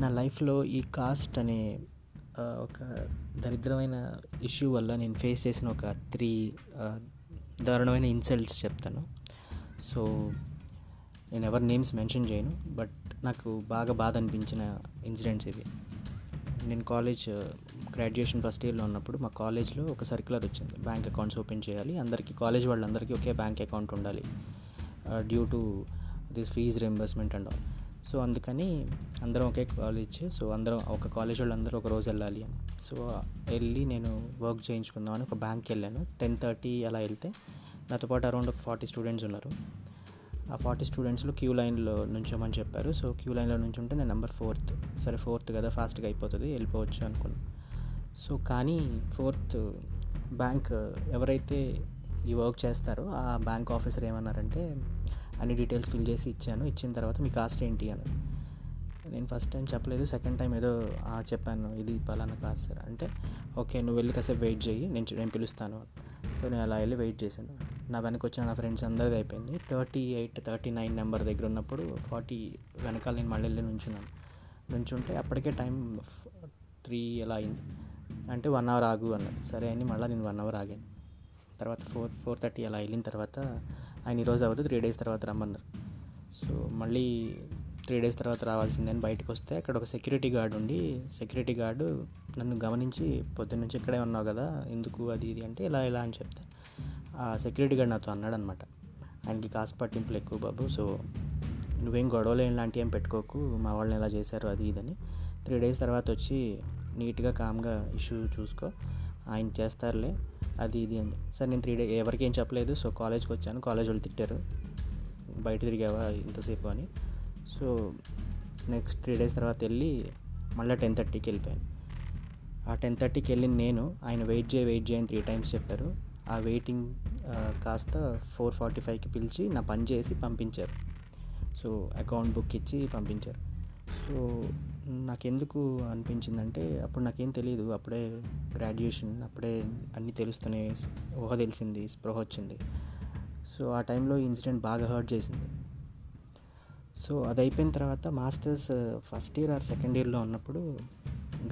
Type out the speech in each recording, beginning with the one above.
నా లైఫ్లో ఈ కాస్ట్ అనే ఒక దరిద్రమైన ఇష్యూ వల్ల నేను ఫేస్ చేసిన ఒక త్రీ దారుణమైన ఇన్సల్ట్స్ చెప్తాను. సో నేను ఎవరి నేమ్స్ మెన్షన్ చేయను బట్ నాకు బాగా బాధ అనిపించిన ఇన్సిడెంట్స్ ఇవి. నేను కాలేజ్ గ్రాడ్యుయేషన్ ఫస్ట్ ఇయర్లో ఉన్నప్పుడు మా కాలేజ్లో ఒక సర్క్యులర్ వచ్చింది. బ్యాంక్ అకౌంట్స్ ఓపెన్ చేయాలి. అందరికీ కాలేజ్ వాళ్ళందరికీ ఒకే బ్యాంక్ అకౌంట్ ఉండాలి. Due to this fee reimbursement and all. So అందుకని అందరం ఒకే కాలేజ్ సో అందరం ఒక కాలేజ్ వాళ్ళందరూ ఒక రోజు వెళ్ళాలి అని. సో వెళ్ళి నేను వర్క్ చేయించుకుందామని ఒక బ్యాంక్కి వెళ్ళాను. టెన్ థర్టీ అలా వెళ్తే నాతో పాటు అరౌండ్ ఒక ఫార్టీ స్టూడెంట్స్ ఉన్నారు. ఆ ఫార్టీ స్టూడెంట్స్లో క్యూ లైన్లో నుంచోమని చెప్పారు. సో క్యూ లైన్లో నుంచి ఉంటే నేను నెంబర్ ఫోర్త్ సరే ఫోర్త్ కదా ఫాస్ట్గా అయిపోతుంది వెళ్ళిపోవచ్చు అనుకున్నాను సో కానీ ఫోర్త్ బ్యాంక్ ఎవరైతే ఈ వర్క్ చేస్తారో ఆ బ్యాంక్ ఆఫీసర్ ఏమన్నారంటే అన్ని డీటెయిల్స్ ఫిల్ చేసి ఇచ్చాను. ఇచ్చిన తర్వాత మీ కాస్ట్ ఏంటి అని. నేను ఫస్ట్ టైం చెప్పలేదు సెకండ్ టైం ఏదో చెప్పాను ఇది పలానా కాస్ట్ సార్ అంటే ఓకే నువ్వు వెళ్ళి కాసేపు వెయిట్ చేయి నేను నేను పిలుస్తాను. సో నేను అలా వెళ్ళి వెయిట్ చేశాను. నా వెనక వచ్చిన నా ఫ్రెండ్స్ అందరిది అయిపోయింది. Thirty eight thirty nine number దగ్గర ఉన్నప్పుడు ఫార్టీ వెనకాల నేను మళ్ళీ వెళ్ళి నుంచున్నాను. నుంచుంటే అప్పటికే టైం త్రీ ఎలా అయింది. అంటే వన్ అవర్ ఆగు అన్నాడు సరే అని మళ్ళీ నేను వన్ అవర్ ఆగాను. తర్వాత ఫోర్ ఫోర్ థర్టీ అలా వెళ్ళిన తర్వాత ఆయన ఈరోజు అవ్వదు త్రీ డేస్ తర్వాత రమ్మన్నారు. సో మళ్ళీ త్రీ డేస్ తర్వాత రావాల్సిందని బయటకు వస్తే అక్కడ ఒక సెక్యూరిటీ గార్డ్ ఉండి సెక్యూరిటీ గార్డు నన్ను గమనించి పొద్దున్న నుంచి ఇక్కడే ఉన్నావు కదా ఎందుకు అది ఇది అంటే ఇలా ఇలా అని చెప్తే ఆ సెక్యూరిటీ గార్డ్ నాతో అన్నాడు అనమాట ఆయనకి కాస్ట్ పట్టింపులు ఎక్కువ బాబు సో నువ్వేం గొడవలు ఏం లాంటివి ఏం పెట్టుకోకు మా వాళ్ళని ఎలా చేశారు అది ఇదని త్రీ డేస్ తర్వాత వచ్చి నీట్గా కామ్గా ఇష్యూ చూసుకో ఆయన చేస్తారులే అది ఇది అని. సార్ నేను త్రీ డే ఎవరికి ఏం చెప్పలేదు. సో కాలేజ్కి వచ్చాను. కాలేజ్ వాళ్ళు తిట్టారు. బయట తిరిగావా ఇంతసేపు అని. సో నెక్స్ట్ త్రీ డేస్ తర్వాత వెళ్ళి మళ్ళీ టెన్ థర్టీకి వెళ్ళిపోయాను. ఆ టెన్ థర్టీకి వెళ్ళిన నేను ఆయన వెయిట్ చేయి వెయిట్ చేయని త్రీ టైమ్స్ చెప్పారు. ఆ వెయిటింగ్ కాస్త ఫోర్ ఫార్టీ ఫైవ్కి పిలిచి నా పని చేసి పంపించారు. సో అకౌంట్ బుక్ ఇచ్చి పంపించారు. సో నాకెందుకు అనిపించిందంటే అప్పుడు నాకేం తెలియదు అప్పుడే గ్రాడ్యుయేషన్ అప్పుడే అన్నీ తెలుస్తున్నాయి ఊహ తెలిసింది స్పృహ వచ్చింది. సో ఆ టైంలో ఇన్సిడెంట్ బాగా హర్ట్ చేసింది. సో అది అయిపోయిన తర్వాత masters first year or second ఇయర్లో ఉన్నప్పుడు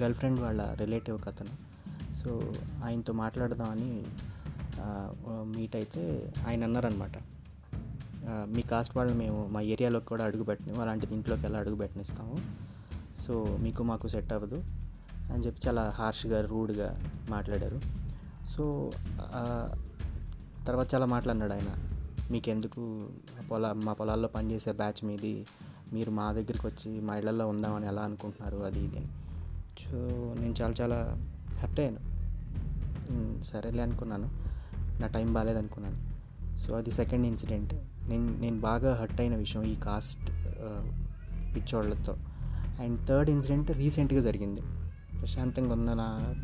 గర్ల్ ఫ్రెండ్ వాళ్ళ రిలేటివ్ కథను సో ఆయనతో మాట్లాడదామని మీట్ అయితే ఆయన అన్నారనమాట మీ కాస్ట్ వాళ్ళు మేము మా ఏరియాలోకి కూడా అడుగు అలాంటి అలాంటిది ఇంట్లోకి ఎలా అడుగుపెట్టనిస్తాము సో మీకు మాకు సెట్ అవ్వదు అని చెప్పి చాలా హార్ష్గా రూడ్గా మాట్లాడారు. సో తర్వాత చాలా మాట్లాడినాడు ఆయన. మీకెందుకు పొలా పొల మా పొలాల్లో పనిచేసే బ్యాచ్ మీది? మీరు మా దగ్గరికి వచ్చి మా ఇళ్ళలో ఉందామని ఎలా అనుకుంటున్నారు? అది ఇది అని. సో నేను చాలా చాలా హర్ట్ అయ్యాను. సరేలే అనుకున్నాను. నా టైం బాగాలేదనుకున్నాను సో అది సెకండ్ ఇన్సిడెంట్. నేను నేను బాగా హర్ట్ అయిన విషయం ఈ కాస్ట్ పిచ్చోళ్ళతో. అండ్ థర్డ్ ఇన్సిడెంట్ రీసెంట్గా జరిగింది. ప్రశాంతంగా ఉన్న నా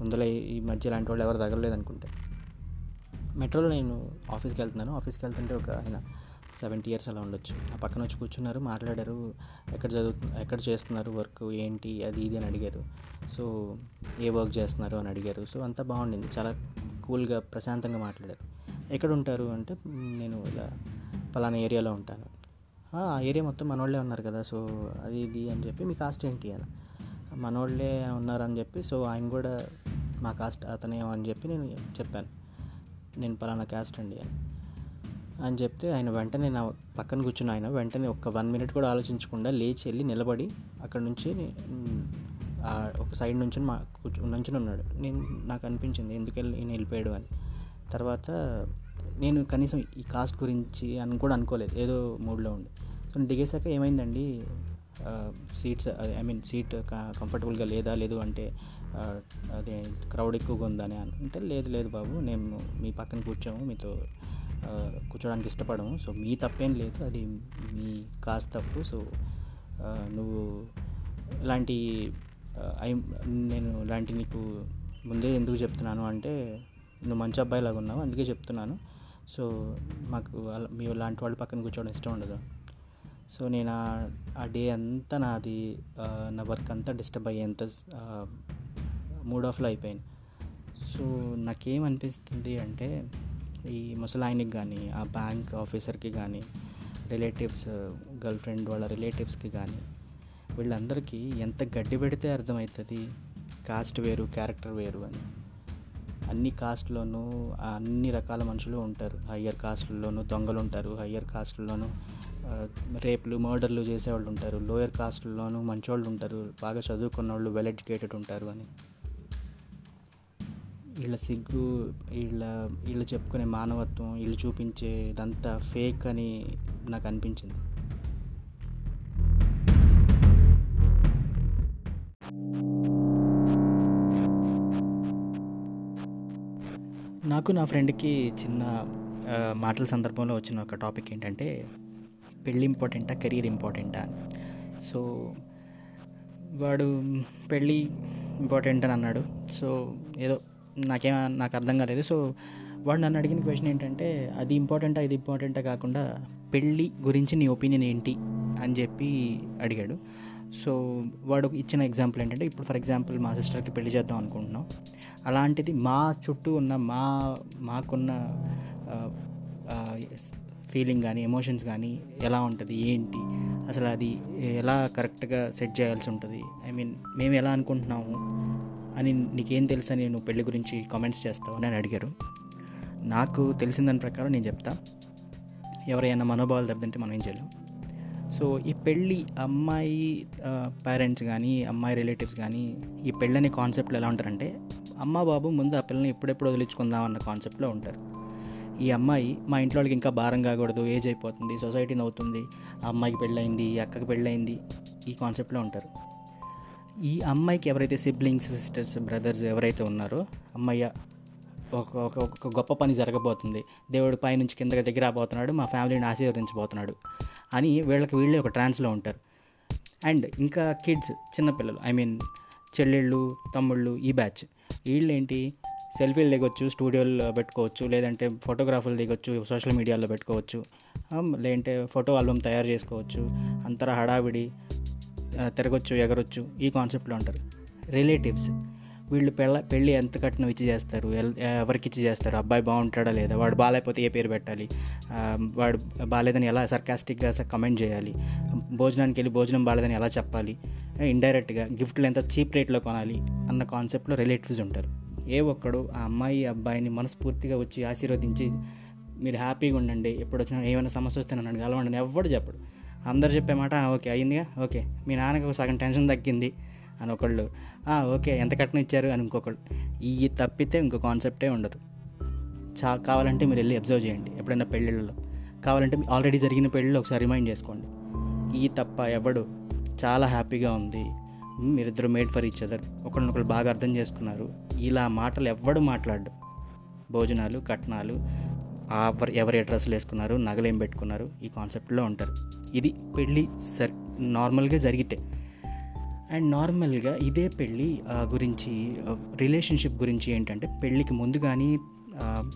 ఉందలే ఈ మధ్య లాంటి వాళ్ళు ఎవరు తగలలేదు అనుకుంటే మెట్రోలో నేను ఆఫీస్కి వెళ్తున్నాను. ఆఫీస్కి వెళ్తుంటే ఒక ఆయన సెవెంటీ ఇయర్స్ అలా ఉండొచ్చు. నా పక్కన వచ్చి కూర్చున్నారు మాట్లాడారు ఎక్కడ చదువు ఎక్కడ చేస్తున్నారు వర్క్ ఏంటి అది ఇది అని అడిగారు. సో ఏ వర్క్ చేస్తున్నారు అని అడిగారు. సో అంతా బాగుండింది. చాలా కూల్గా ప్రశాంతంగా మాట్లాడారు. ఎక్కడ ఉంటారు అంటే నేను ఇలా పలానా ఏరియాలో ఉంటాను. ఏరియా మొత్తం మనోళ్ళే ఉన్నారు కదా సో అది ఇది అని చెప్పి మీ కాస్ట్ ఏంటి అని. మనోళ్ళే ఉన్నారని చెప్పి సో ఆయన కూడా మా కాస్ట్ అతనే అని చెప్పి నేను చెప్పాను. నేను పలానా క్యాస్ట్ అండి అని. అని చెప్తే ఆయన వెంటనే నా పక్కన కూర్చున్న ఆయన వెంటనే ఒక వన్ మినిట్ కూడా ఆలోచించకుండా లేచి వెళ్ళి నిలబడి అక్కడ నుంచి ఒక సైడ్ నుంచి మా కూర్చు నుంచి ఉన్నాడు. నేను నాకు అనిపించింది ఎందుకు వెళ్ళి నేను వెళ్ళిపోయాడు అని. తర్వాత నేను కనీసం ఈ కాస్ట్ గురించి అని కూడా అనుకోలేదు. ఏదో మూడ్లో ఉండి. సో దిగేశాక ఏమైందండి? సీట్స్ ఐ మీన్ సీట్ కంఫర్టబుల్గా లేదా లేదు అంటే అదే క్రౌడ్ ఎక్కువగా ఉందని అంటే లేదు లేదు బాబు నేను మీ పక్కన కూర్చోము మీతో కూర్చోడానికి ఇష్టపడము. సో మీ తప్పేం లేదు అది మీ కాస్ట్ తప్పు. సో నువ్వు ఇలాంటి ఐ- నేను ఇలాంటి నీకు ముందే ఎందుకు చెప్తున్నాను అంటే నువ్వు మంచి అబ్బాయిలాగా ఉన్నావు అందుకే చెప్తున్నాను. సో మాకు మీ లాంటి వాళ్ళు పక్కన కూర్చోవడం ఇష్టం ఉండదు. సో నేను ఆ- డే అంతా నాది నా వర్క్ అంతా డిస్టర్బ్ అయ్యేంత మూడ్ ఆఫ్లో అయిపోయాను. సో నాకేమనిపిస్తుంది అంటే ఈ ముసలాయనకి కానీ ఆ బ్యాంక్ ఆఫీసర్కి కానీ రిలేటివ్స్ గర్ల్ ఫ్రెండ్ వాళ్ళ రిలేటివ్స్కి కానీ వీళ్ళందరికీ ఎంత గడ్డి పెడితే అర్థమవుతుంది కాస్ట్ వేరు క్యారెక్టర్ వేరు అని. అన్ని కాస్ట్లోనూ అన్ని రకాల మనుషులు ఉంటారు. హయ్యర్ కాస్ట్లలోనూ దొంగలు ఉంటారు హయ్యర్ కాస్ట్లలోనూ రేపులు మర్డర్లు చేసేవాళ్ళు ఉంటారు. లోయర్ కాస్ట్లలోనూ మంచోళ్ళు ఉంటారు. బాగా చదువుకున్న వాళ్ళు వెల్ ఎడ్యుకేటెడ్ ఉంటారు అని. వీళ్ళ సిగ్గు వీళ్ళ వీళ్ళు చెప్పుకునే మానవత్వం వీళ్ళు చూపించే ఇదంతా ఫేక్ అని నాకు అనిపించింది. నాకు నా ఫ్రెండ్కి చిన్న మాటల సందర్భంలో వచ్చిన ఒక టాపిక్ ఏంటంటే పెళ్ళి ఇంపార్టెంటా కెరీర్ ఇంపార్టెంటా? సో వాడు పెళ్ళి ఇంపార్టెంట్ అని అన్నాడు. సో ఏదో నాకేం నాకు అర్థం కాలేదు. సో వాడు నన్ను అడిగిన క్వశ్చన్ ఏంటంటే అది ఇంపార్టెంటా ఇది ఇంపార్టెంటా కాకుండా పెళ్ళి గురించి నీ ఒపీనియన్ ఏంటి అని చెప్పి అడిగాడు. సో వాడు ఇచ్చిన ఎగ్జాంపుల్ ఏంటంటే ఇప్పుడు ఫర్ ఎగ్జాంపుల్ మా సిస్టర్కి పెళ్ళి చేద్దాం అనుకుంటున్నాం. అలాంటిది మా చుట్టూ ఉన్న మా మాకున్న ఫీలింగ్ కానీ ఎమోషన్స్ కానీ ఎలా ఉంటుంది ఏంటి అసలు అది ఎలా కరెక్ట్గా సెట్ చేయాల్సి ఉంటుంది ఐ మీన్ మేము ఎలా అనుకుంటున్నాము అని నీకేం తెలుసు అని నువ్వు పెళ్ళి గురించి కామెంట్స్ చేస్తావు అని అడిగారు. నాకు తెలిసిన దాని ప్రకారం నేను చెప్తా. ఎవరైనా మనోభావాలు దెబ్బతింటే మనం ఏం చేయలేం. సో ఈ పెళ్ళి అమ్మాయి పేరెంట్స్ కానీ అమ్మాయి రిలేటివ్స్ కానీ ఈ పెళ్ళి అనే కాన్సెప్ట్లో ఎలా ఉంటారంటే అమ్మ బాబు ముందు ఆ పిల్లని ఎప్పుడెప్పుడు వదిలించుకుందాం అన్న కాన్సెప్ట్లో ఉంటారు. ఈ అమ్మాయి మా ఇంట్లో వాళ్ళకి ఇంకా భారం కాకూడదు ఏజ్ అయిపోతుంది సొసైటీ నవ్వుతుంది ఆ అమ్మాయికి పెళ్ళయింది ఈ అక్కకి పెళ్ళయింది ఈ కాన్సెప్ట్లో ఉంటారు. ఈ అమ్మాయికి ఎవరైతే సిబ్లింగ్స్ సిస్టర్స్ బ్రదర్స్ ఎవరైతే ఉన్నారో అమ్మాయి ఒక ఒక ఒక గొప్ప పని జరగబోతుంది. దేవుడు పైనుంచి కిందకి దగ్గర రాబోతున్నాడు మా ఫ్యామిలీని ఆశీర్వదించబోతున్నాడు అని వీళ్ళకి వీళ్ళే ఒక ట్రాన్స్లో ఉంటారు. అండ్ ఇంకా కిడ్స్ చిన్నపిల్లలు ఐ మీన్ చెల్లెళ్ళు తమ్ముళ్ళు ఈ బ్యాచ్. వీళ్ళు ఏంటి సెల్ఫీలు దిగొచ్చు స్టూడియోలో పెట్టుకోవచ్చు లేదంటే ఫోటోగ్రాఫర్లు దిగొచ్చు సోషల్ మీడియాలో పెట్టుకోవచ్చు లేదంటే ఫోటో ఆల్బమ్ తయారు చేసుకోవచ్చు అంతర హడావిడి తిరగొచ్చు ఎగరొచ్చు ఈ కాన్సెప్ట్లో ఉంటారు. రిలేటివ్స్ వీళ్ళు పెళ్ళ పెళ్ళి ఎంత కట్నం ఇచ్చి చేస్తారు ఎవరికి ఇచ్చి చేస్తారు అబ్బాయి బాగుంటాడా లేదా వాడు బాగాలేకపోతే ఏ పేరు పెట్టాలి వాడు బాగాలేదని ఎలా సర్కాస్టిక్గా కమెంట్ చేయాలి భోజనానికి వెళ్ళి భోజనం బాగాలేదని ఎలా చెప్పాలి ఇండైరెక్ట్గా గిఫ్ట్లు ఎంత చీప్ రేట్లో కొనాలి అన్న కాన్సెప్ట్లో రిలేటివ్స్ ఉంటారు. ఏ ఒక్కడు ఆ అమ్మాయి అబ్బాయిని మనస్ఫూర్తిగా వచ్చి ఆశీర్వదించి మీరు హ్యాపీగా ఉండండి. ఎప్పుడు వచ్చినా ఏమైనా సమస్య వస్తే నన్ను కలవండి ఎవడు చెప్పడు. అందరు చెప్పే మాట ఓకే అయిందిగా ఓకే. మీ నాన్నకు సగం టెన్షన్ తగ్గింది అని ఒకళ్ళు ఓకే ఎంత కట్నం ఇచ్చారు? అని ఇంకొకళ్ళు ఈ తప్పితే ఇంకో కాన్సెప్టే ఉండదు. చా కావాలంటే మీరు వెళ్ళి అబ్జర్వ్ చేయండి ఎప్పుడైనా పెళ్ళిళ్ళలో. కావాలంటే ఆల్రెడీ జరిగిన పెళ్ళిళ్ళు ఒకసారి రిమైండ్ చేసుకోండి. ఈ తప్ప ఎవడు చాలా హ్యాపీగా ఉంది. మీరిద్దరు మేడ్ ఫర్ ఈచ్ అదర్ ఒకరినొకరు బాగా అర్థం చేసుకున్నారు. ఇలా మాటలు ఎవ్వడు మాట్లాడు భోజనాలు కట్నాలు ఎవరి అడ్రస్లు వేసుకున్నారు నగలేం పెట్టుకున్నారు ఈ కాన్సెప్ట్లో ఉంటారు. ఇది పెళ్ళి సర్ నార్మల్గా జరిగితే. అండ్ నార్మల్గా ఇదే పెళ్ళి గురించి రిలేషన్షిప్ గురించి ఏంటంటే పెళ్ళికి ముందు కానీ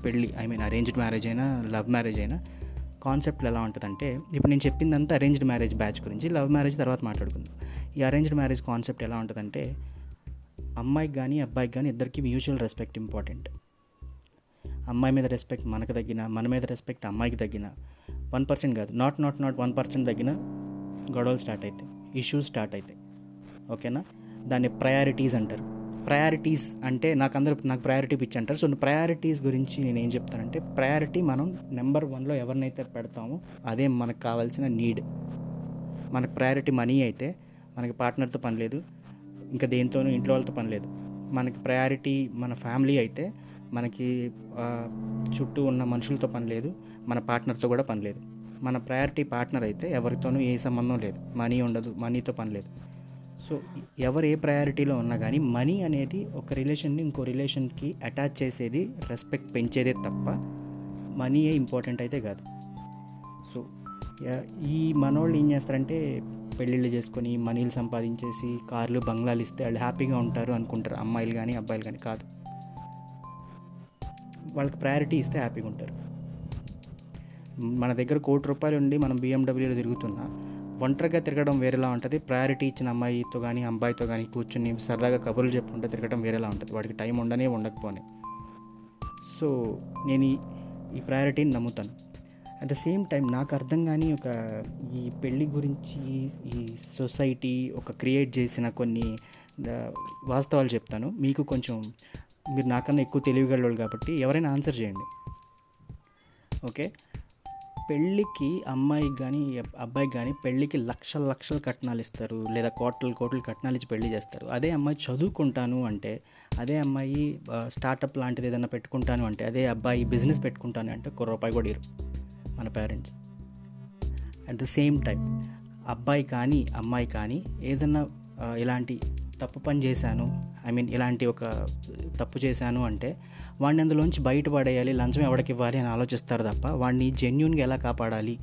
పెళ్ళి ఐ మీన్ అరేంజ్డ్ మ్యారేజ్ అయినా లవ్ మ్యారేజ్ అయినా కాన్సెప్ట్ ఎలా ఉంటుందంటే ఇప్పుడు నేను చెప్పిందంతా అరేంజ్డ్ మ్యారేజ్ బ్యాచ్ గురించి లవ్ మ్యారేజ్ తర్వాత మాట్లాడుకుందాం. ఈ అరేంజ్డ్ మ్యారేజ్ కాన్సెప్ట్ ఎలా ఉంటుందంటే అమ్మాయికి కానీ అబ్బాయికి కానీ ఇద్దరికి మ్యూచువల్ రెస్పెక్ట్ ఇంపార్టెంట్ అమ్మాయి మీద రెస్పెక్ట్ మనకు తగ్గిన మన మీద రెస్పెక్ట్ అమ్మాయికి తగ్గిన వన్ పర్సెంట్ కాదు not not not one percent తగ్గిన గొడవలు స్టార్ట్ అవుతాయి ఇష్యూస్ స్టార్ట్ అవుతాయి ఓకేనా దాన్ని ప్రయారిటీస్ అంటారు. ప్రయారిటీస్ అంటే నాకు అందరూ నాకు ప్రయారిటీ పిచ్చి అంటారు సో ప్రయారిటీస్ గురించి నేను ఏం చెప్తానంటే ప్రయారిటీ మనం నెంబర్ వన్లో ఎవరినైతే పెడతామో అదే మనకు కావాల్సిన నీడ్. మనకు ప్రయారిటీ మనీ అయితే మనకి పార్ట్నర్తో పని లేదు ఇంకా దేంతోనూ ఇంట్లో వాళ్ళతో పని లేదు. మనకి ప్రయారిటీ మన ఫ్యామిలీ అయితే మనకి చుట్టూ ఉన్న మనుషులతో పని లేదు మన పార్ట్నర్తో కూడా పని లేదు. మన ప్రయారిటీ పార్ట్నర్ అయితే ఎవరితోనూ ఏ సంబంధం లేదు. మనీ ఉండదు మనీతో పని లేదు. సో ఎవరు ఏ ప్రయారిటీలో ఉన్నా కానీ మనీ అనేది ఒక రిలేషన్ని ఇంకో రిలేషన్కి అటాచ్ చేసేది రెస్పెక్ట్ పెంచేదే తప్ప మనీయే ఇంపార్టెంట్ అయితే కాదు. సో ఈ మనోళ్ళు ఏం చేస్తారంటే పెళ్ళిళ్ళు చేసుకొని మనీలు సంపాదించేసి కార్లు బంగ్లాలు ఇస్తే వాళ్ళు హ్యాపీగా ఉంటారు అనుకుంటారు. అమ్మాయిలు కానీ అబ్బాయిలు కానీ కాదు. వాళ్ళకి ప్రయారిటీ ఇస్తే హ్యాపీగా ఉంటారు. మన దగ్గర కోటి రూపాయలు ఉండి మనం బిఎండబ్ల్యూలో తిరుగుతున్నా ఒంటరిగా తిరగడం వేరేలా ఉంటుంది. ప్రయారిటీ ఇచ్చిన అమ్మాయితో కానీ అబ్బాయితో కానీ కూర్చుని సరదాగా కబుర్లు చెప్పుకుంటే తిరగడం వేరేలా ఉంటుంది. వాడికి టైం ఉండనే ఉండకపోనే. సో నేను ఈ ప్రయారిటీని నమ్ముతాను. అట్ ద సేమ్ టైం నాకు అర్థం కానీ ఒక ఈ పెళ్ళి గురించి ఈ సొసైటీ ఒక క్రియేట్ చేసిన కొన్ని వాస్తవాలు చెప్తాను. మీకు కొంచెం మీరు నాకన్నా ఎక్కువ తెలివిగలవాళ్ళు కాబట్టి ఎవరైనా ఆన్సర్ చేయండి. ఓకే? పెళ్ళికి అమ్మాయికి కానీ అబ్బాయికి కానీ పెళ్ళికి లక్షల లక్షలు కట్నాలు ఇస్తారు. లేదా కోట్ల కోట్లు కట్నాలు ఇచ్చి పెళ్ళి చేస్తారు. అదే అమ్మాయి చదువుకుంటాను అంటే అదే అమ్మాయి స్టార్టప్ లాంటిది ఏదైనా పెట్టుకుంటాను అంటే అదే అబ్బాయి బిజినెస్ పెట్టుకుంటాను అంటే ఒక రూపాయి కూడా ఇరు మన parents at the same time అబ్బాయి కానీ అమ్మాయి కానీ ఏదైనా ఇలాంటి తప్పు పని చేశాను ఐ మీన్ ఇలాంటి ఒక తప్పు చేశాను అంటే వాడిని అందులోంచి బయటపడేయాలి లంచం ఎవరికి ఇవ్వాలి అని ఆలోచిస్తారు తప్ప వాడిని జెన్యున్గా ఎలా కాపాడాలి?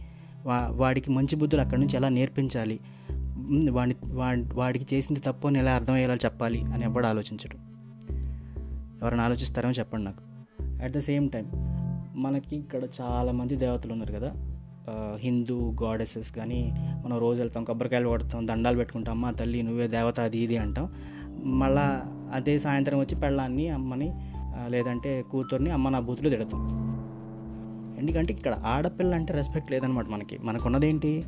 వా వాడికి మంచి బుద్ధులు అక్కడి నుంచి ఎలా నేర్పించాలి? వాడి వాడికి చేసింది తప్పు అని ఎలా అర్థమయ్యేలా చెప్పాలి అని ఎవడు ఆలోచించడు? ఎవరైనా ఆలోచిస్తారో చెప్పండి నాకు. అట్ ద సేమ్ టైం మనకి ఇక్కడ చాలామంది దేవతలు ఉన్నారు కదా. హిందూ గాడెసెస్ కానీ మనం రోజు వెళ్తాం కొబ్బరికాయలు కొడతాం దండాలు పెట్టుకుంటాం అమ్మ తల్లి నువ్వే దేవత అది ఇది అంటాం. మళ్ళా అదే సాయంత్రం వచ్చి పెళ్ళాన్ని అమ్మని లేదంటే కూతుర్ని అమ్మ నా బూతులు తిడతాం. ఎందుకంటే ఇక్కడ ఆడపిల్ల అంటే రెస్పెక్ట్ లేదనమాట మనకి. మనకున్నదేంటి?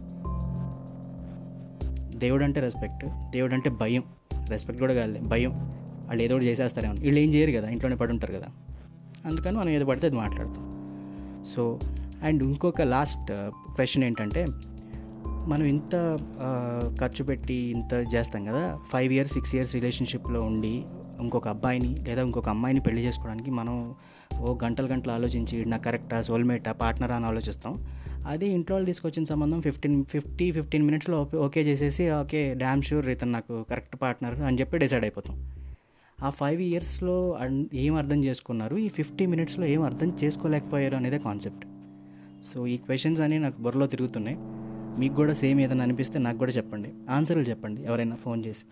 దేవుడు అంటే రెస్పెక్ట్ దేవుడు అంటే భయం. రెస్పెక్ట్ కూడా కాదు భయం. వాళ్ళు ఏదో ఒకటి చేసేస్తారేమో వీళ్ళు ఏం చేయరు కదా ఇంట్లోనే పడి ఉంటారు కదా. అందుకని మనం ఏదో పడితే అది మాట్లాడతాం. సో అండ్ ఇంకొక లాస్ట్ క్వశ్చన్ uh, ఏంటంటే మనం ఇంత ఖర్చు పెట్టి ఇంత చేస్తాం కదా. ఫైవ్ ఇయర్స్ సిక్స్ ఇయర్స్ రిలేషన్షిప్లో ఉండి ఇంకొక అబ్బాయిని లేదా ఇంకొక అమ్మాయిని పెళ్ళి చేసుకోవడానికి మనం ఓ గంటలు గంటలు ఆలోచించి నా కరెక్టా సోల్మేటా పార్ట్నరా అని ఆలోచిస్తాం. అదే ఇంట్లో వాళ్ళు తీసుకొచ్చిన సంబంధం ఫిఫ్టీన్ ఫిఫ్టీ ఫిఫ్టీన్ మినిట్స్లో ఓకే చేసేసి ఓకే డ్యామ్ షూర్ ఇతను నాకు కరెక్ట్ పార్ట్నర్ అని చెప్పి డిసైడ్ అయిపోతాం. ఆ ఫైవ్ ఇయర్స్లో ఏం అర్థం చేసుకున్నారు? ఈ ఫిఫ్టీ మినిట్స్లో ఏం అర్థం చేసుకోలేకపోయారు అనేదే కాన్సెప్ట్ సో ఈ క్వశ్చన్స్ అనేవి నాకు బుర్రలో తిరుగుతున్నాయి. మీకు కూడా సేమ్ ఏదైనా అనిపిస్తే నాకు కూడా చెప్పండి. ఆన్సర్లు చెప్పండి ఎవరైనా ఫోన్ చేసి.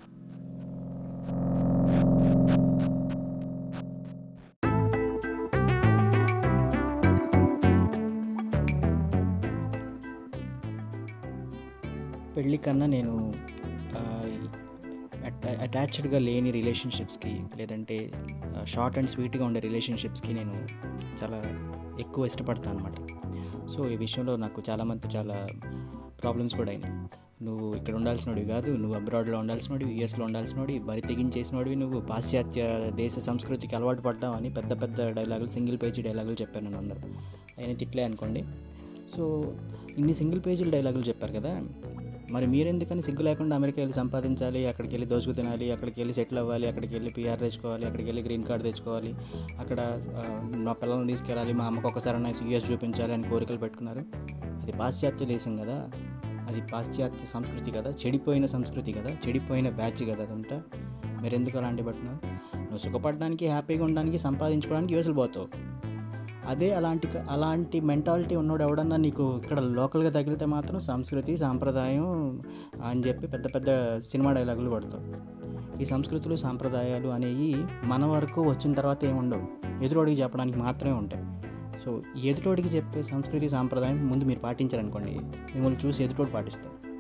పెళ్ళి కన్నా నేను అటాచ్డ్గా లేని రిలేషన్షిప్స్కి లేదంటే షార్ట్ అండ్ స్వీట్గా ఉండే రిలేషన్షిప్స్కి నేను చాలా ఎక్కువ ఇష్టపడతాను అనమాట సో ఈ విషయంలో నాకు చాలామంది చాలా ప్రాబ్లమ్స్ కూడా అయినాయి. నువ్వు ఇక్కడ ఉండాల్సినోడివి కాదు నువ్వు అబ్రాడ్లో ఉండాల్సినోడివి యూఎస్లో ఉండాల్సినోడివి బరి తెగించేసినోడివి నువ్వు. పాశ్చాత్య దేశ సంస్కృతికి అలవాటు పడ్డావు అని పెద్ద పెద్ద డైలాగులు సింగిల్ పేజీ డైలాగులు చెప్పాను నేను అందరూ. ఆయన తిట్లే అనుకోండి. సో ఇన్ని సింగిల్ పేజీల డైలాగులు చెప్పారు కదా. మరి మీరెందుకని సిగ్గు లేకుండా అమెరికా వెళ్ళి సంపాదించాలి అక్కడికి వెళ్ళి దోచుకు తినాలి అక్కడికి వెళ్ళి సెటిల్ అవ్వాలి అక్కడికి వెళ్ళి పిఆర్ తెచ్చుకోవాలి అక్కడికి వెళ్ళి గ్రీన్ కార్డ్ తెచ్చుకోవాలి అక్కడ మా నా పిల్లల్ని తీసుకెళ్ళాలి మా అమ్మకు ఒకసారి యూఎస్ చూపించాలి అని కోరికలు పెట్టుకున్నారు. అది పాశ్చాత్య దేశం కదా. అది పాశ్చాత్య సంస్కృతి కదా చెడిపోయిన సంస్కృతి కదా చెడిపోయిన బ్యాచ్ కదా అదంతా. మీరెందుకు అలాంటి పట్టినారు నువ్వు సుఖపడడానికి హ్యాపీగా ఉండడానికి సంపాదించుకోవడానికి యూఎస్లు పోతావు. అదే అలాంటి అలాంటి మెంటాలిటీ ఉన్నోడు ఎవడన్నా నీకు ఇక్కడ లోకల్గా తగిలితే మాత్రం సంస్కృతి సాంప్రదాయం అని చెప్పి పెద్ద పెద్ద సినిమా డైలాగులు పడతావు ఈ సంస్కృతులు సాంప్రదాయాలు అనేవి మన వరకు వచ్చిన తర్వాత ఏముండవు. ఎదురోడికి చెప్పడానికి మాత్రమే ఉంటాయి. సో ఎదుటోడికి చెప్పే సంస్కృతి సాంప్రదాయం ముందు మీరు పాటించారనుకోండి మిమ్మల్ని చూసి ఎదుటోడు పాటిస్తారు